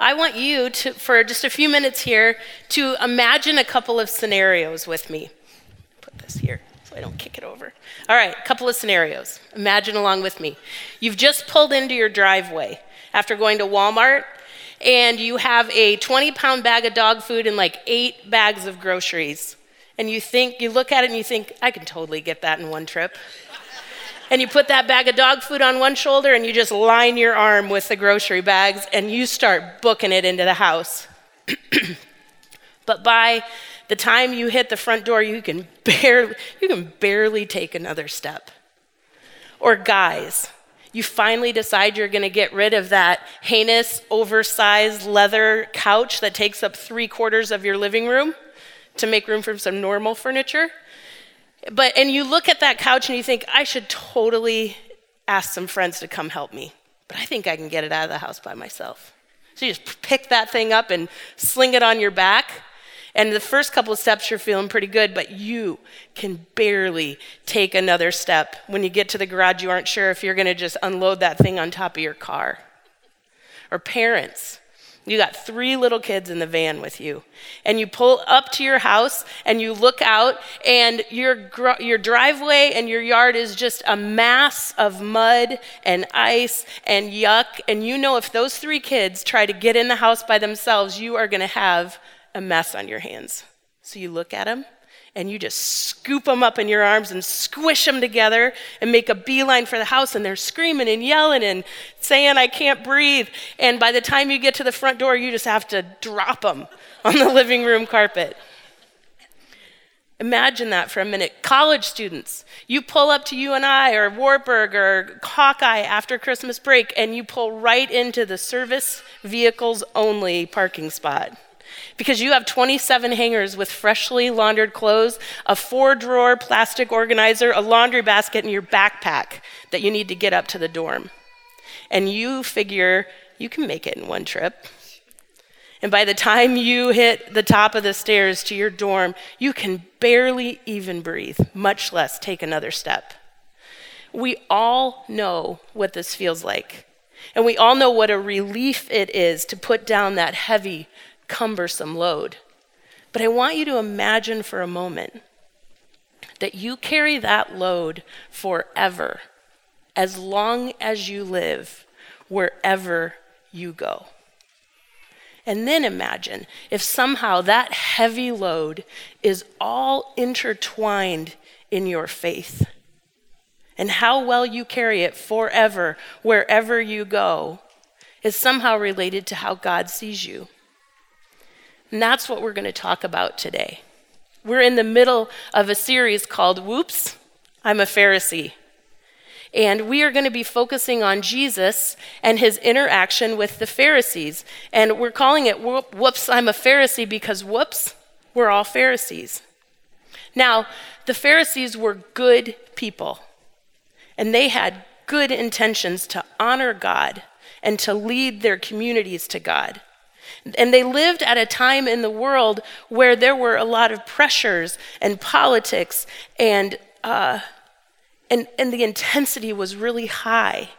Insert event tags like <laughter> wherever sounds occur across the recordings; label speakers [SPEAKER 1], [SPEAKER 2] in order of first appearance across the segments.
[SPEAKER 1] I want you to, for just a few minutes here, to imagine a couple of scenarios with me. Put this here so I don't kick it over. All right, a couple of scenarios. Imagine along with me. You've just pulled into your driveway after going to Walmart, and you have a 20 pound bag of dog food and like eight bags of groceries. And you think, you look at it and you think, I can totally get that in one trip and you put that bag of dog food on one shoulder and you just line your arm with the grocery bags and you start booking it into the house. <clears throat> but by the time you hit the front door, you can barely, you can barely take another step. Or guys, you finally decide you're going to get rid of that heinous, oversized leather couch that takes up three quarters of your living room to make room for some normal furniture. But, and you look at that couch and you think, I should totally ask some friends to come help me. But I think I can get it out of the house by myself. So you just pick that thing up and sling it on your back. And the first couple of steps, you're feeling pretty good, but you can barely take another step. When you get to the garage, you aren't sure if you're going to just unload that thing on top of your car. Or parents, you got three little kids in the van with you. And you pull up to your house and you look out, and your, your driveway and your yard is just a mass of mud and ice and yuck. And you know if those three kids try to get in the house by themselves, you are going to have a mess on your hands. So you look at them and you just scoop them up in your arms and squish them together and make a beeline for the house and they're screaming and yelling and saying i can't breathe. And by the time you get to the front door you just have to drop them <laughs> on the living room carpet. Imagine that for a minute. College students, you pull up to UNI or Wartburg or Hawkeye after Christmas break and you pull right into the service vehicles only parking spot because you have 27 hangers with freshly laundered clothes, a four drawer plastic organizer, a laundry basket, and your backpack that you need to get up to the dorm. And you figure you can make it in one trip. And by the time you hit the top of the stairs to your dorm, you can barely even breathe, much less take another step. We all know what this feels like. And we all know what a relief it is to put down that heavy, cumbersome load. But I want you to imagine for a moment that you carry that load forever, as long as you live, wherever you go. And then imagine if somehow that heavy load is all intertwined in your faith and how well you carry it forever, wherever you go, is somehow related to how God sees you. And that's what we're going to talk about today. We're in the middle of a series called Whoops, I'm a Pharisee. And we are going to be focusing on Jesus and his interaction with the Pharisees. And we're calling it Whoops, I'm a Pharisee because whoops, we're all Pharisees. Now, the Pharisees were good people, and they had good intentions to honor God and to lead their communities to God. And they lived at a time in the world where there were a lot of pressures and politics, and, uh, and, and the intensity was really high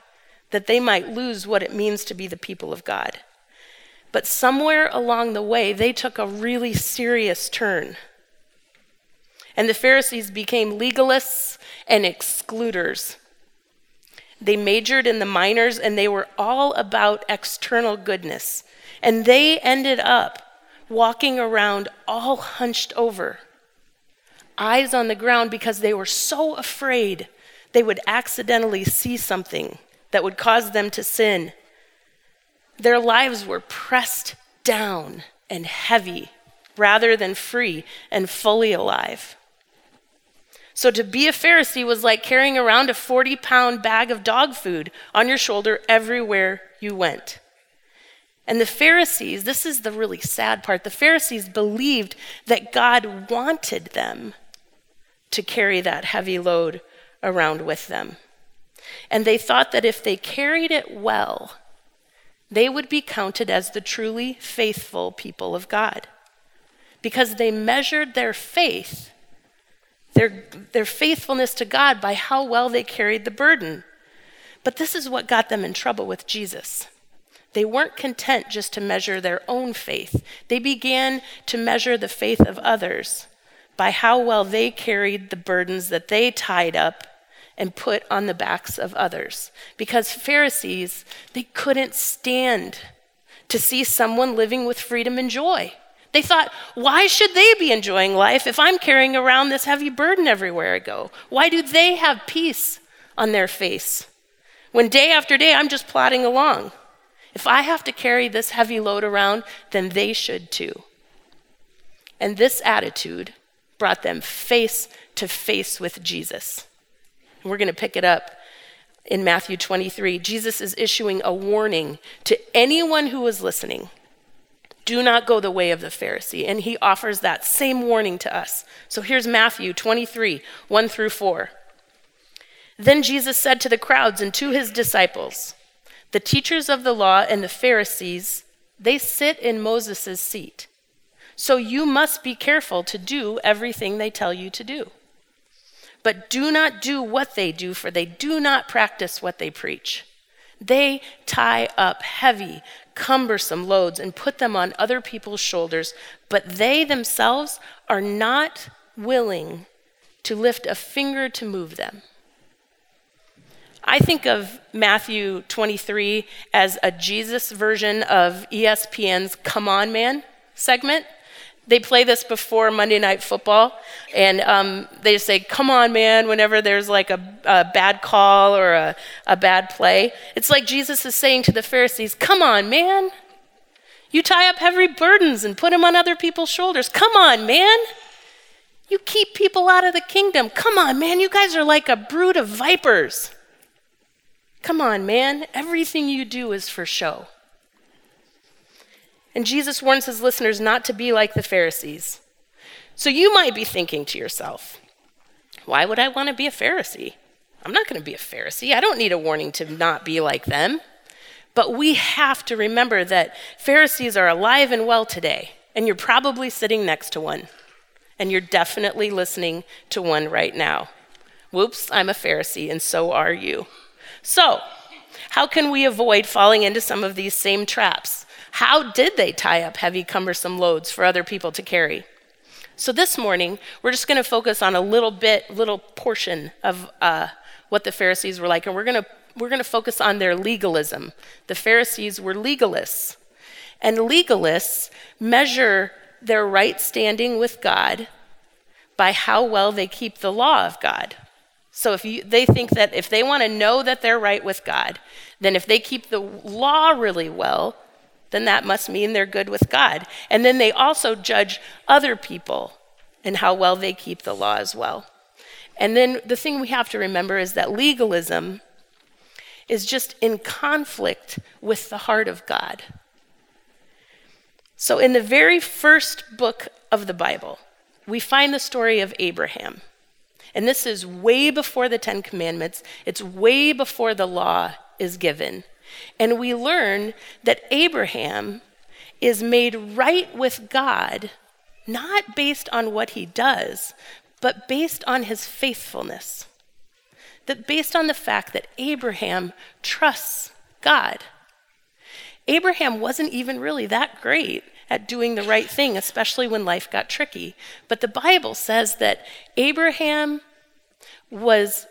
[SPEAKER 1] that they might lose what it means to be the people of God. But somewhere along the way, they took a really serious turn. And the Pharisees became legalists and excluders. They majored in the minors, and they were all about external goodness and they ended up walking around all hunched over, eyes on the ground, because they were so afraid they would accidentally see something that would cause them to sin. Their lives were pressed down and heavy rather than free and fully alive. So to be a Pharisee was like carrying around a 40 pound bag of dog food on your shoulder everywhere you went. And the Pharisees, this is the really sad part, the Pharisees believed that God wanted them to carry that heavy load around with them. And they thought that if they carried it well, they would be counted as the truly faithful people of God. Because they measured their faith, their, their faithfulness to God, by how well they carried the burden. But this is what got them in trouble with Jesus. they weren't content just to measure their own faith. They began to measure the faith of others by how well they carried the burdens that they tied up and put on the backs of others. Because Pharisees, they couldn't stand to see someone living with freedom and joy. They thought, why should they be enjoying life if I'm carrying around this heavy burden everywhere I go? Why do they have peace on their face when day after day I'm just plodding along? If I have to carry this heavy load around, then they should too. And this attitude brought them face to face with Jesus. we're going to pick it up in Matthew 23. Jesus is issuing a warning to anyone who is listening. Do not go the way of the Pharisee. And he offers that same warning to us. So here's Matthew 23, 1 through 4. Then Jesus said to the crowds and to his disciples, the teachers of the law and the Pharisees, they sit in Moses' seat. So you must be careful to do everything they tell you to do. But do not do what they do, for they do not practice what they preach. They tie up heavy, cumbersome loads and put them on other people's shoulders, but they themselves are not willing to lift a finger to move them. I think of Matthew 23 as a Jesus version of ESPN's Come On Man segment. They play this before Monday Night Football, and um, they say, Come on, man, whenever there's like a, a bad call or a, a bad play. It's like Jesus is saying to the Pharisees, Come on, man. You tie up heavy burdens and put them on other people's shoulders. Come on, man. You keep people out of the kingdom. Come on, man. You guys are like a brood of vipers. Come on, man. Everything you do is for show. And Jesus warns his listeners not to be like the Pharisees. So you might be thinking to yourself, why would I want to be a Pharisee? I'm not going to be a Pharisee. I don't need a warning to not be like them. But we have to remember that Pharisees are alive and well today, and you're probably sitting next to one, and you're definitely listening to one right now. Whoops, I'm a Pharisee, and so are you. So, how can we avoid falling into some of these same traps? How did they tie up heavy, cumbersome loads for other people to carry? So, this morning, we're just going to focus on a little bit, little portion of uh, what the Pharisees were like, and we're going to we're going to focus on their legalism. The Pharisees were legalists, and legalists measure their right standing with God by how well they keep the law of God. So if you, they think that if they want to know that they're right with God, then if they keep the law really well, then that must mean they're good with God. And then they also judge other people and how well they keep the law as well. And then the thing we have to remember is that legalism is just in conflict with the heart of God. So in the very first book of the Bible, we find the story of Abraham. And this is way before the Ten Commandments, it's way before the law is given. And we learn that Abraham is made right with God, not based on what he does, but based on his faithfulness. That based on the fact that Abraham trusts God. Abraham wasn't even really that great at doing the right thing, especially when life got tricky. But the Bible says that Abraham was,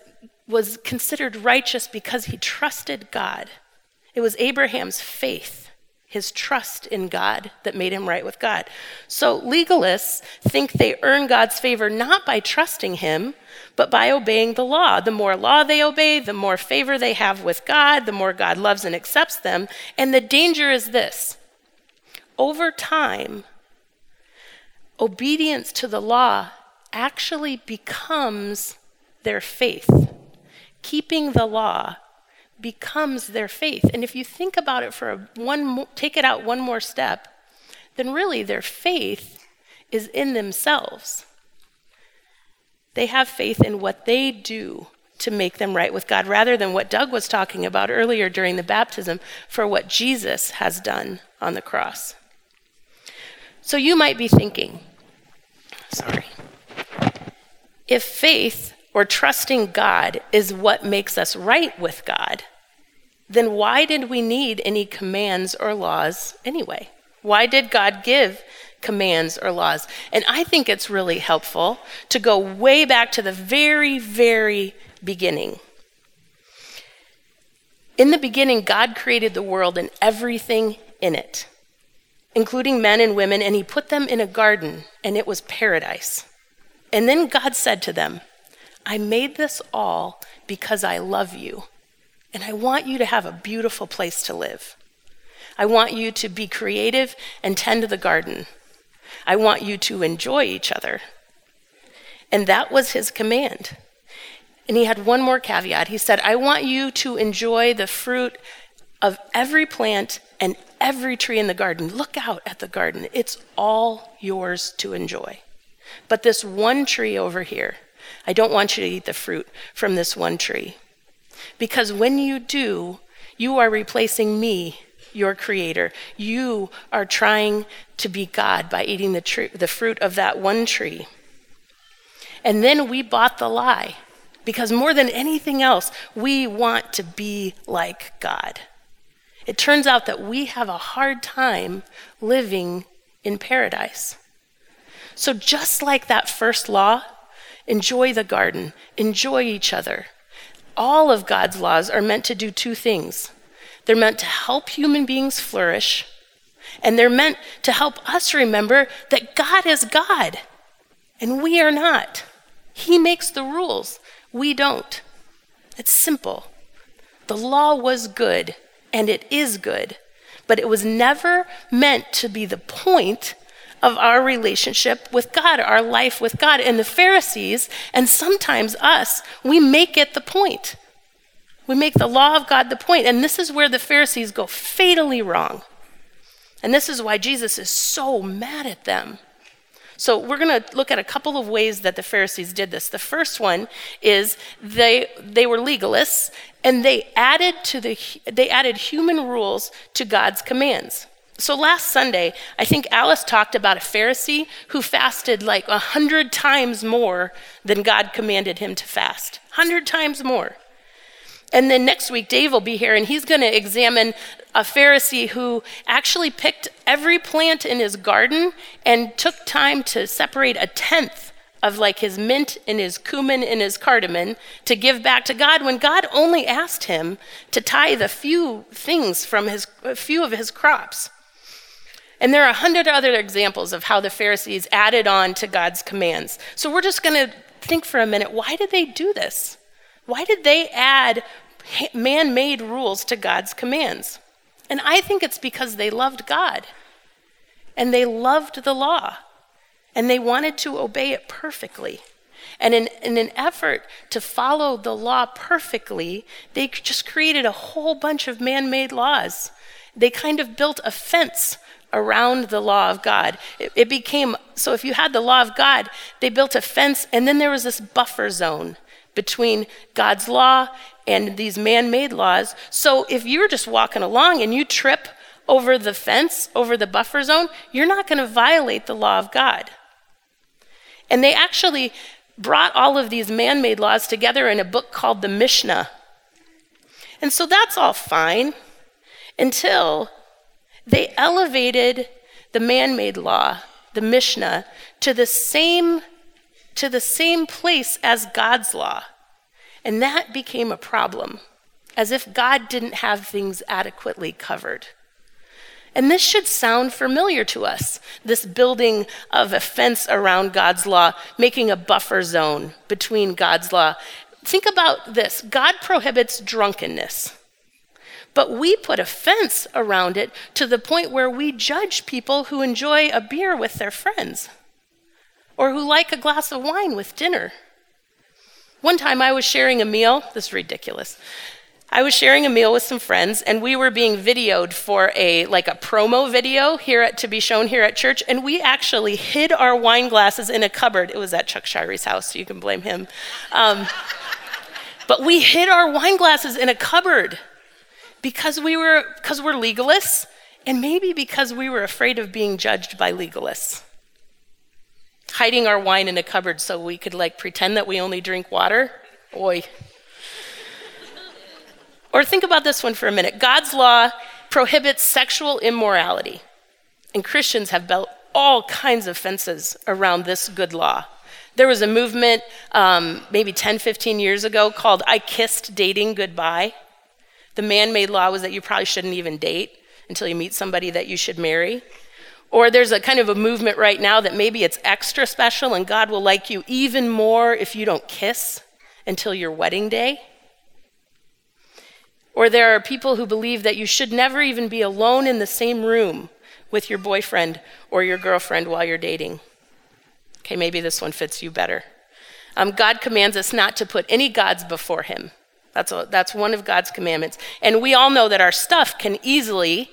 [SPEAKER 1] was considered righteous because he trusted God. It was Abraham's faith, his trust in God, that made him right with God. So legalists think they earn God's favor not by trusting him, but by obeying the law. The more law they obey, the more favor they have with God, the more God loves and accepts them. And the danger is this over time, obedience to the law actually becomes their faith. Keeping the law becomes their faith. And if you think about it for a one take it out one more step, then really their faith is in themselves. They have faith in what they do to make them right with God rather than what Doug was talking about earlier during the baptism for what Jesus has done on the cross. So you might be thinking, sorry, if faith or trusting God is what makes us right with God, then why did we need any commands or laws anyway? Why did God give commands or laws? And I think it's really helpful to go way back to the very, very beginning. In the beginning, God created the world and everything in it, including men and women, and He put them in a garden, and it was paradise. And then God said to them, I made this all because I love you, and I want you to have a beautiful place to live. I want you to be creative and tend the garden. I want you to enjoy each other. And that was his command. And he had one more caveat. He said, I want you to enjoy the fruit of every plant and every tree in the garden. Look out at the garden, it's all yours to enjoy. But this one tree over here, I don't want you to eat the fruit from this one tree. Because when you do, you are replacing me, your creator. You are trying to be God by eating the, tr- the fruit of that one tree. And then we bought the lie. Because more than anything else, we want to be like God. It turns out that we have a hard time living in paradise. So, just like that first law, enjoy the garden, enjoy each other. All of God's laws are meant to do two things they're meant to help human beings flourish, and they're meant to help us remember that God is God, and we are not. He makes the rules, we don't. It's simple. The law was good, and it is good, but it was never meant to be the point of our relationship with God, our life with God. And the Pharisees, and sometimes us, we make it the point. We make the law of God the point, and this is where the Pharisees go fatally wrong. And this is why Jesus is so mad at them. So we're going to look at a couple of ways that the Pharisees did this. The first one is they they were legalists and they added to the they added human rules to God's commands. So last Sunday, I think Alice talked about a Pharisee who fasted like a hundred times more than God commanded him to fast. Hundred times more. And then next week, Dave will be here and he's going to examine a Pharisee who actually picked every plant in his garden and took time to separate a tenth of like his mint and his cumin and his cardamom to give back to God when God only asked him to tithe a few things from his a few of his crops. And there are a hundred other examples of how the Pharisees added on to God's commands. So we're just going to think for a minute why did they do this? Why did they add man made rules to God's commands? And I think it's because they loved God and they loved the law and they wanted to obey it perfectly. And in, in, an effort to follow the law perfectly, they just created a whole bunch of man made laws. They kind of built a fence around the law of God. It, it, became so if you had the law of God, they built a fence, and then there was this buffer zone between God's law and these man made laws. So if you're just walking along and you trip over the fence, over the buffer zone, you're not going to violate the law of God. And they actually brought all of these man made laws together in a book called the Mishnah. And so that's all fine until they elevated the man made law, the Mishnah, to the same to the same place as God's law. And that became a problem, as if God didn't have things adequately covered. And this should sound familiar to us this building of a fence around God's law, making a buffer zone between God's law. Think about this God prohibits drunkenness, but we put a fence around it to the point where we judge people who enjoy a beer with their friends or who like a glass of wine with dinner. One time I was sharing a meal, this is ridiculous. I was sharing a meal with some friends and we were being videoed for a like a promo video here at to be shown here at church and we actually hid our wine glasses in a cupboard. It was at Chuck Shire's house, so you can blame him. Um, <laughs> but we hid our wine glasses in a cupboard because we were because we're legalists and maybe because we were afraid of being judged by legalists hiding our wine in a cupboard so we could like pretend that we only drink water. Oi. Or think about this one for a minute God's law prohibits sexual immorality, and Christians have built all kinds of fences around this good law. There was a movement um, maybe 10, 15 years ago called I Kissed Dating Goodbye. The man made law was that you probably shouldn't even date until you meet somebody that you should marry. Or there's a kind of a movement right now that maybe it's extra special and God will like you even more if you don't kiss until your wedding day. Or there are people who believe that you should never even be alone in the same room with your boyfriend or your girlfriend while you're dating. Okay, maybe this one fits you better. Um, God commands us not to put any gods before Him. That's, a, that's one of God's commandments. And we all know that our stuff can easily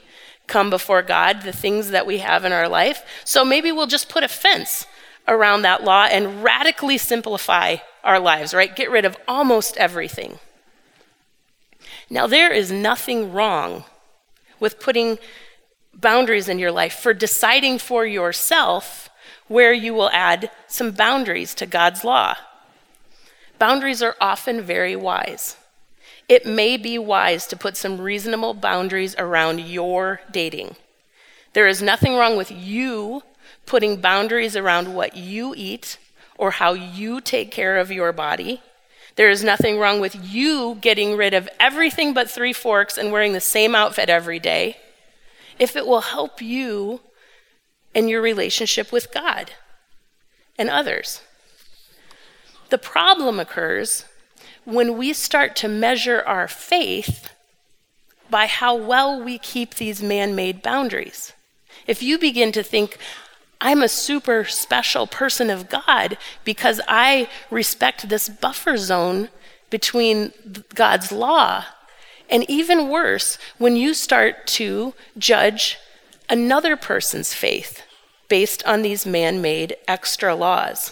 [SPEAKER 1] come before God, the things that we have in our life. So maybe we'll just put a fence around that law and radically simplify our lives, right? Get rid of almost everything. Now, there is nothing wrong with putting boundaries in your life, for deciding for yourself where you will add some boundaries to God's law. Boundaries are often very wise. It may be wise to put some reasonable boundaries around your dating. There is nothing wrong with you putting boundaries around what you eat or how you take care of your body. There is nothing wrong with you getting rid of everything but three forks and wearing the same outfit every day if it will help you in your relationship with God and others. The problem occurs when we start to measure our faith by how well we keep these man made boundaries. If you begin to think, I'm a super special person of God because I respect this buffer zone between God's law. And even worse, when you start to judge another person's faith based on these man made extra laws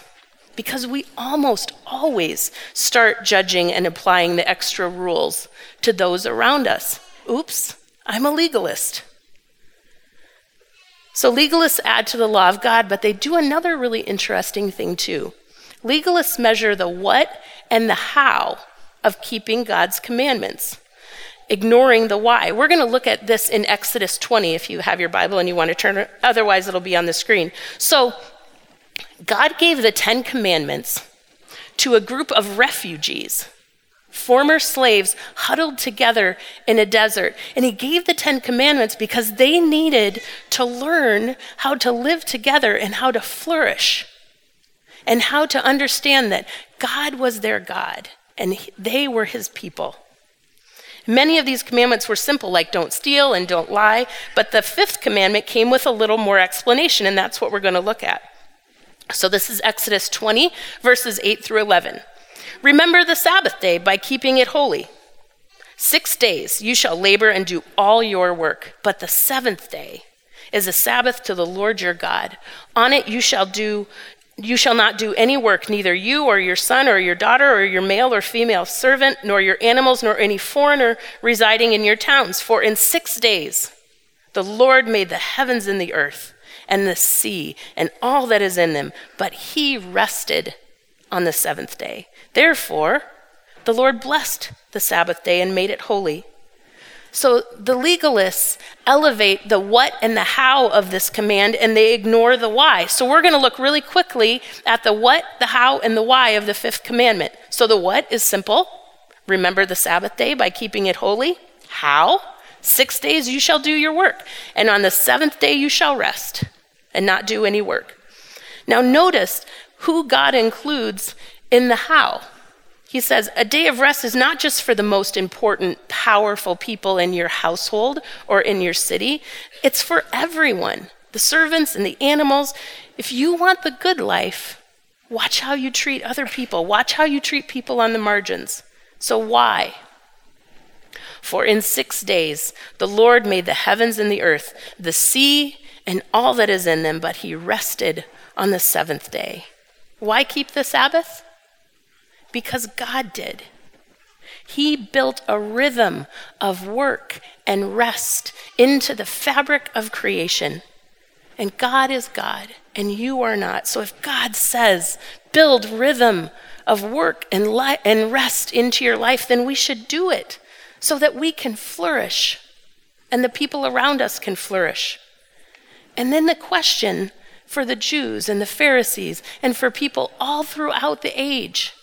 [SPEAKER 1] because we almost always start judging and applying the extra rules to those around us. Oops, I'm a legalist. So, legalists add to the law of God, but they do another really interesting thing too. Legalists measure the what and the how of keeping God's commandments, ignoring the why. We're going to look at this in Exodus 20 if you have your Bible and you want to turn it, otherwise, it'll be on the screen. So, God gave the Ten Commandments to a group of refugees, former slaves huddled together in a desert. And He gave the Ten Commandments because they needed to learn how to live together and how to flourish, and how to understand that God was their God and they were His people. Many of these commandments were simple, like don't steal and don't lie, but the fifth commandment came with a little more explanation, and that's what we're going to look at. So this is Exodus 20, verses 8 through 11. Remember the Sabbath day by keeping it holy. Six days you shall labor and do all your work, but the seventh day is a Sabbath to the Lord your God. On it you shall do you shall not do any work, neither you or your son or your daughter or your male or female servant, nor your animals, nor any foreigner residing in your towns. For in six days the Lord made the heavens and the earth and the sea and all that is in them, but he rested on the seventh day. Therefore, the Lord blessed the Sabbath day and made it holy. So the legalists elevate the what and the how of this command and they ignore the why. So we're going to look really quickly at the what, the how, and the why of the fifth commandment. So the what is simple remember the Sabbath day by keeping it holy. How? Six days you shall do your work, and on the seventh day you shall rest and not do any work. Now, notice who God includes in the how. He says, A day of rest is not just for the most important, powerful people in your household or in your city, it's for everyone the servants and the animals. If you want the good life, watch how you treat other people, watch how you treat people on the margins. So, why? For in six days the Lord made the heavens and the earth, the sea, and all that is in them, but he rested on the seventh day. Why keep the Sabbath? Because God did. He built a rhythm of work and rest into the fabric of creation. And God is God, and you are not. So if God says, build rhythm of work and, li- and rest into your life, then we should do it. so that we can flourish and the people around us can flourish. And then the question for the Jews and the Pharisees and for people all throughout the age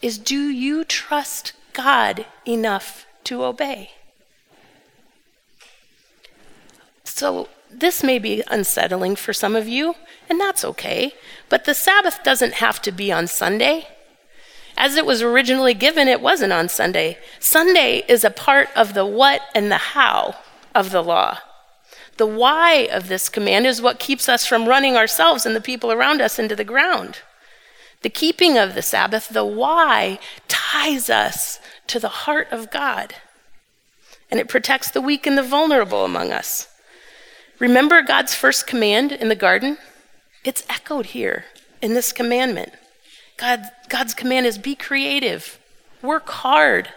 [SPEAKER 1] is do you trust God enough to obey? So, this may be unsettling for some of you, and that's okay. But the Sabbath doesn't have to be on Sunday. As it was originally given, it wasn't on Sunday. Sunday is a part of the what and the how of the law. The why of this command is what keeps us from running ourselves and the people around us into the ground. The keeping of the Sabbath, the why, ties us to the heart of God. And it protects the weak and the vulnerable among us. Remember God's first command in the garden? It's echoed here in this commandment. God, God's command is be creative, work hard,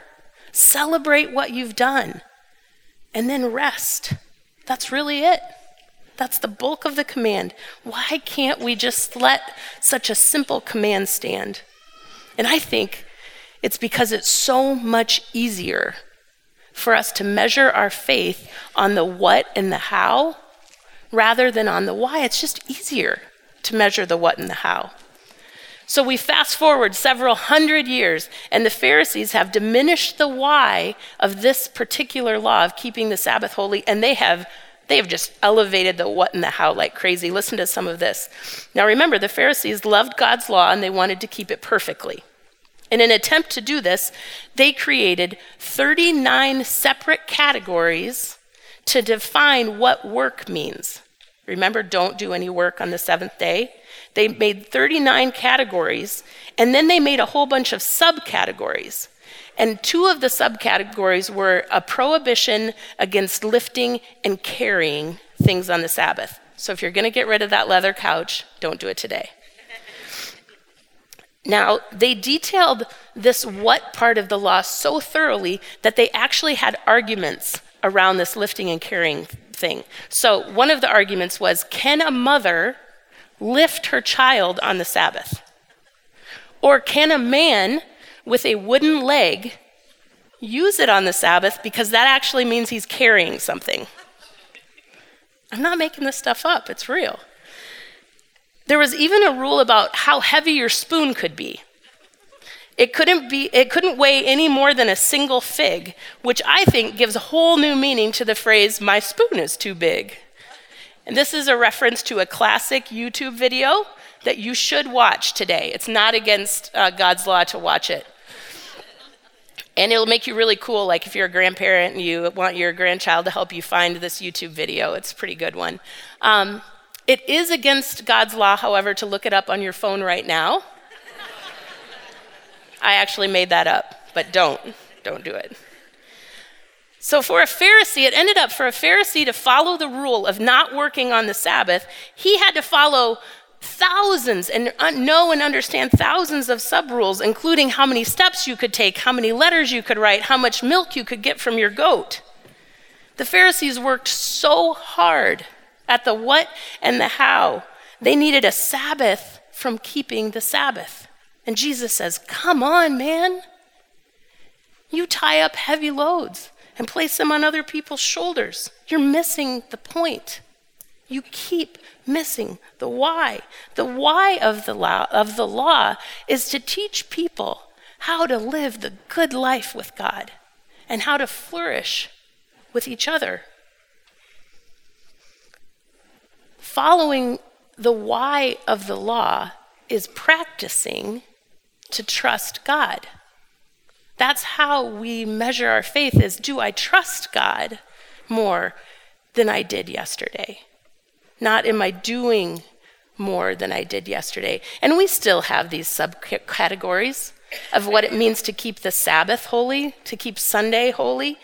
[SPEAKER 1] celebrate what you've done, and then rest. That's really it. That's the bulk of the command. Why can't we just let such a simple command stand? And I think it's because it's so much easier for us to measure our faith on the what and the how rather than on the why. It's just easier to measure the what and the how. So we fast forward several hundred years, and the Pharisees have diminished the why of this particular law of keeping the Sabbath holy, and they have they have just elevated the what and the how like crazy. Listen to some of this. Now remember, the Pharisees loved God's law and they wanted to keep it perfectly. In an attempt to do this, they created 39 separate categories to define what work means. Remember, don't do any work on the seventh day. They made 39 categories, and then they made a whole bunch of subcategories. And two of the subcategories were a prohibition against lifting and carrying things on the Sabbath. So if you're going to get rid of that leather couch, don't do it today. <laughs> Now, they detailed this what part of the law so thoroughly that they actually had arguments around this lifting and carrying thing. So, one of the arguments was can a mother lift her child on the Sabbath? Or can a man with a wooden leg use it on the Sabbath because that actually means he's carrying something? I'm not making this stuff up, it's real. There was even a rule about how heavy your spoon could be. It couldn't, be, it couldn't weigh any more than a single fig, which I think gives a whole new meaning to the phrase, my spoon is too big. And this is a reference to a classic YouTube video that you should watch today. It's not against uh, God's law to watch it. And it'll make you really cool, like if you're a grandparent and you want your grandchild to help you find this YouTube video. It's a pretty good one. Um, it is against God's law, however, to look it up on your phone right now. I actually made that up, but don't. Don't do it. So, for a Pharisee, it ended up for a Pharisee to follow the rule of not working on the Sabbath, he had to follow thousands and know and understand thousands of sub rules, including how many steps you could take, how many letters you could write, how much milk you could get from your goat. The Pharisees worked so hard at the what and the how. They needed a Sabbath from keeping the Sabbath. And Jesus says, Come on, man. You tie up heavy loads and place them on other people's shoulders. You're missing the point. You keep missing the why. The why of the law, of the law is to teach people how to live the good life with God and how to flourish with each other. Following the why of the law is practicing to trust God. That's how we measure our faith is do I trust God more than I did yesterday? Not am I doing more than I did yesterday? And we still have these subcategories of what it means to keep the Sabbath holy, to keep Sunday holy.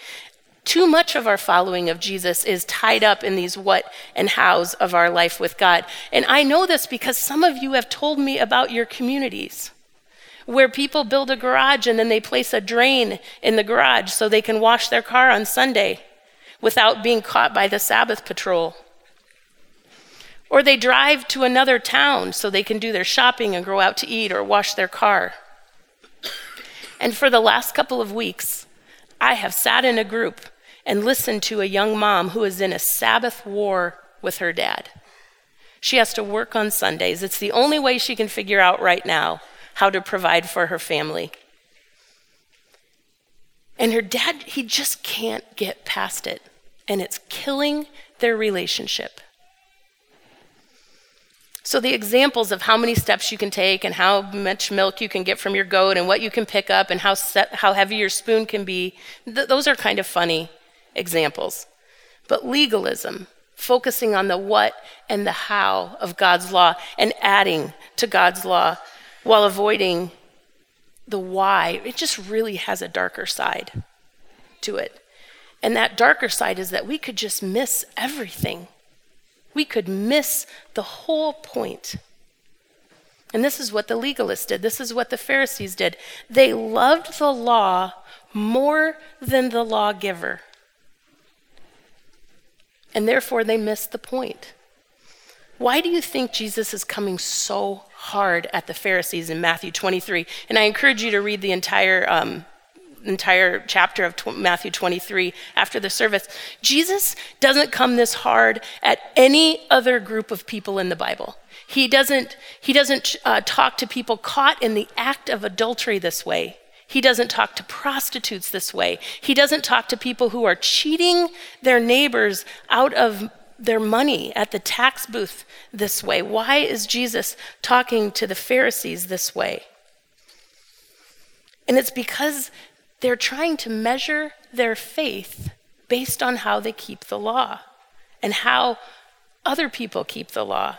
[SPEAKER 1] Too much of our following of Jesus is tied up in these what and hows of our life with God. And I know this because some of you have told me about your communities where people build a garage and then they place a drain in the garage so they can wash their car on Sunday without being caught by the Sabbath patrol. Or they drive to another town so they can do their shopping and go out to eat or wash their car. And for the last couple of weeks, I have sat in a group and listened to a young mom who is in a Sabbath war with her dad. She has to work on Sundays. It's the only way she can figure out right now how to provide for her family. And her dad, he just can't get past it. And it's killing their relationship. So, the examples of how many steps you can take and how much milk you can get from your goat and what you can pick up and how, set, how heavy your spoon can be, th- those are kind of funny examples. But legalism, focusing on the what and the how of God's law and adding to God's law while avoiding the why, it just really has a darker side to it. And that darker side is that we could just miss everything. We could miss the whole point. And this is what the legalists did. This is what the Pharisees did. They loved the law more than the lawgiver. And therefore, they missed the point. Why do you think Jesus is coming so hard at the Pharisees in Matthew 23? And I encourage you to read the entire um, entire chapter of Matthew 23 after the service. Jesus doesn't come this hard at any other group of people in the Bible. He doesn't, he doesn't uh, talk to people caught in the act of adultery this way. He doesn't talk to prostitutes this way. He doesn't talk to people who are cheating their neighbors out of their money at the tax booth this way. Why is Jesus talking to the Pharisees this way? And it's because they're trying to measure their faith based on how they keep the law and how other people keep the law.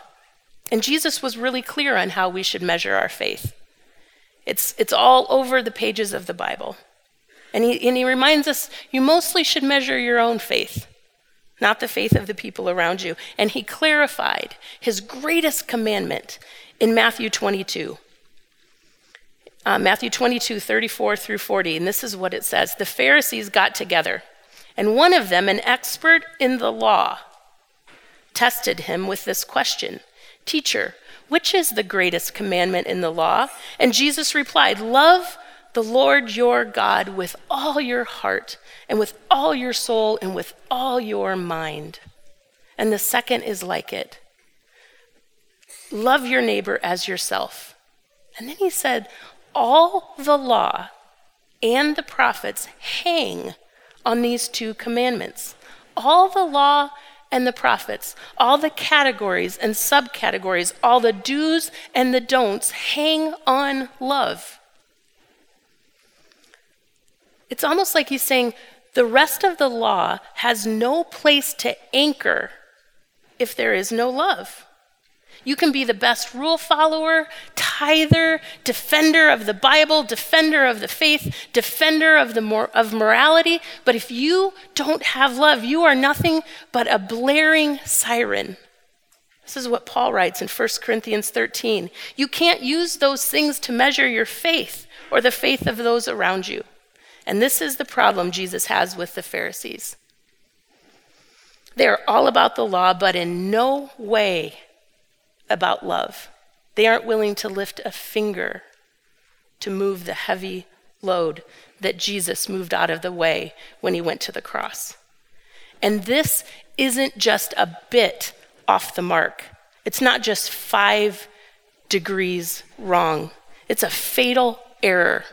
[SPEAKER 1] And Jesus was really clear on how we should measure our faith. It's, it's all over the pages of the Bible. And he, and he reminds us you mostly should measure your own faith, not the faith of the people around you. And he clarified his greatest commandment in Matthew 22. Uh, Matthew 22, 34 through 40, and this is what it says The Pharisees got together, and one of them, an expert in the law, tested him with this question Teacher, which is the greatest commandment in the law? And Jesus replied, Love the Lord your God with all your heart, and with all your soul, and with all your mind. And the second is like it love your neighbor as yourself. And then he said, all the law and the prophets hang on these two commandments. All the law and the prophets, all the categories and subcategories, all the do's and the don'ts hang on love. It's almost like he's saying the rest of the law has no place to anchor if there is no love. You can be the best rule follower, tither, defender of the Bible, defender of the faith, defender of, the mor- of morality. But if you don't have love, you are nothing but a blaring siren. This is what Paul writes in 1 Corinthians 13. You can't use those things to measure your faith or the faith of those around you. And this is the problem Jesus has with the Pharisees. They are all about the law, but in no way about love. They aren't willing to lift a finger to move the heavy load that Jesus moved out of the way when he went to the cross. And this isn't just a bit off the mark, it's not just five degrees wrong, it's a fatal error.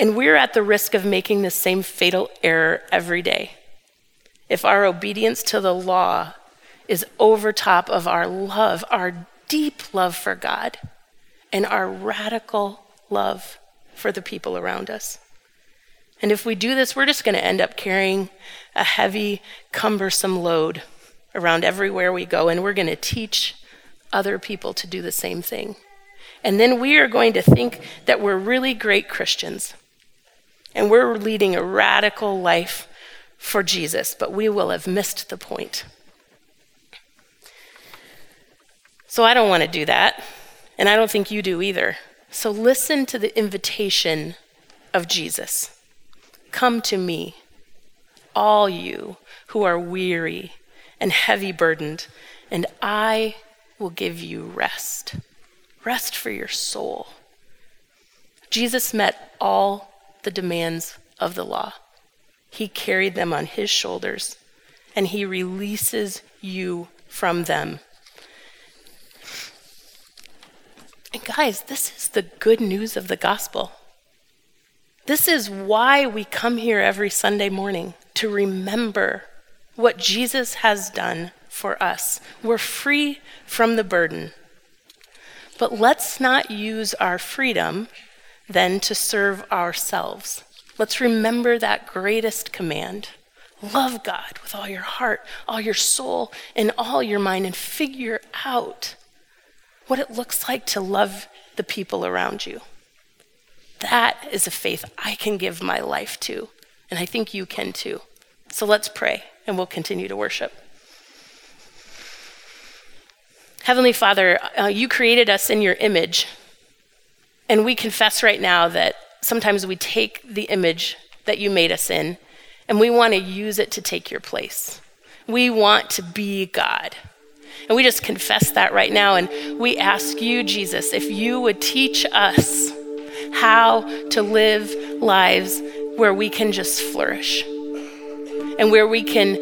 [SPEAKER 1] And we're at the risk of making the same fatal error every day. If our obedience to the law is over top of our love, our deep love for God, and our radical love for the people around us. And if we do this, we're just going to end up carrying a heavy, cumbersome load around everywhere we go, and we're going to teach other people to do the same thing. And then we are going to think that we're really great Christians, and we're leading a radical life for Jesus, but we will have missed the point. So I don't want to do that, and I don't think you do either. So listen to the invitation of Jesus Come to me, all you who are weary and heavy burdened, and I will give you rest. Rest for your soul. Jesus met all the demands of the law. He carried them on his shoulders, and he releases you from them. And guys, this is the good news of the gospel. This is why we come here every Sunday morning to remember what Jesus has done for us. We're free from the burden. But let's not use our freedom then to serve ourselves. Let's remember that greatest command love God with all your heart, all your soul, and all your mind, and figure out what it looks like to love the people around you. That is a faith I can give my life to, and I think you can too. So let's pray, and we'll continue to worship. Heavenly Father, uh, you created us in your image. And we confess right now that sometimes we take the image that you made us in and we want to use it to take your place. We want to be God. And we just confess that right now. And we ask you, Jesus, if you would teach us how to live lives where we can just flourish and where we can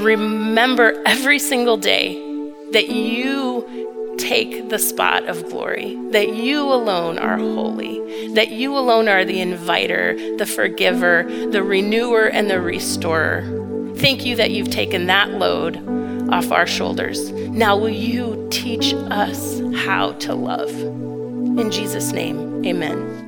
[SPEAKER 1] remember every single day that you take the spot of glory, that you alone are holy, that you alone are the inviter, the forgiver, the renewer, and the restorer. Thank you that you've taken that load off our shoulders. Now, will you teach us how to love? In Jesus' name, amen.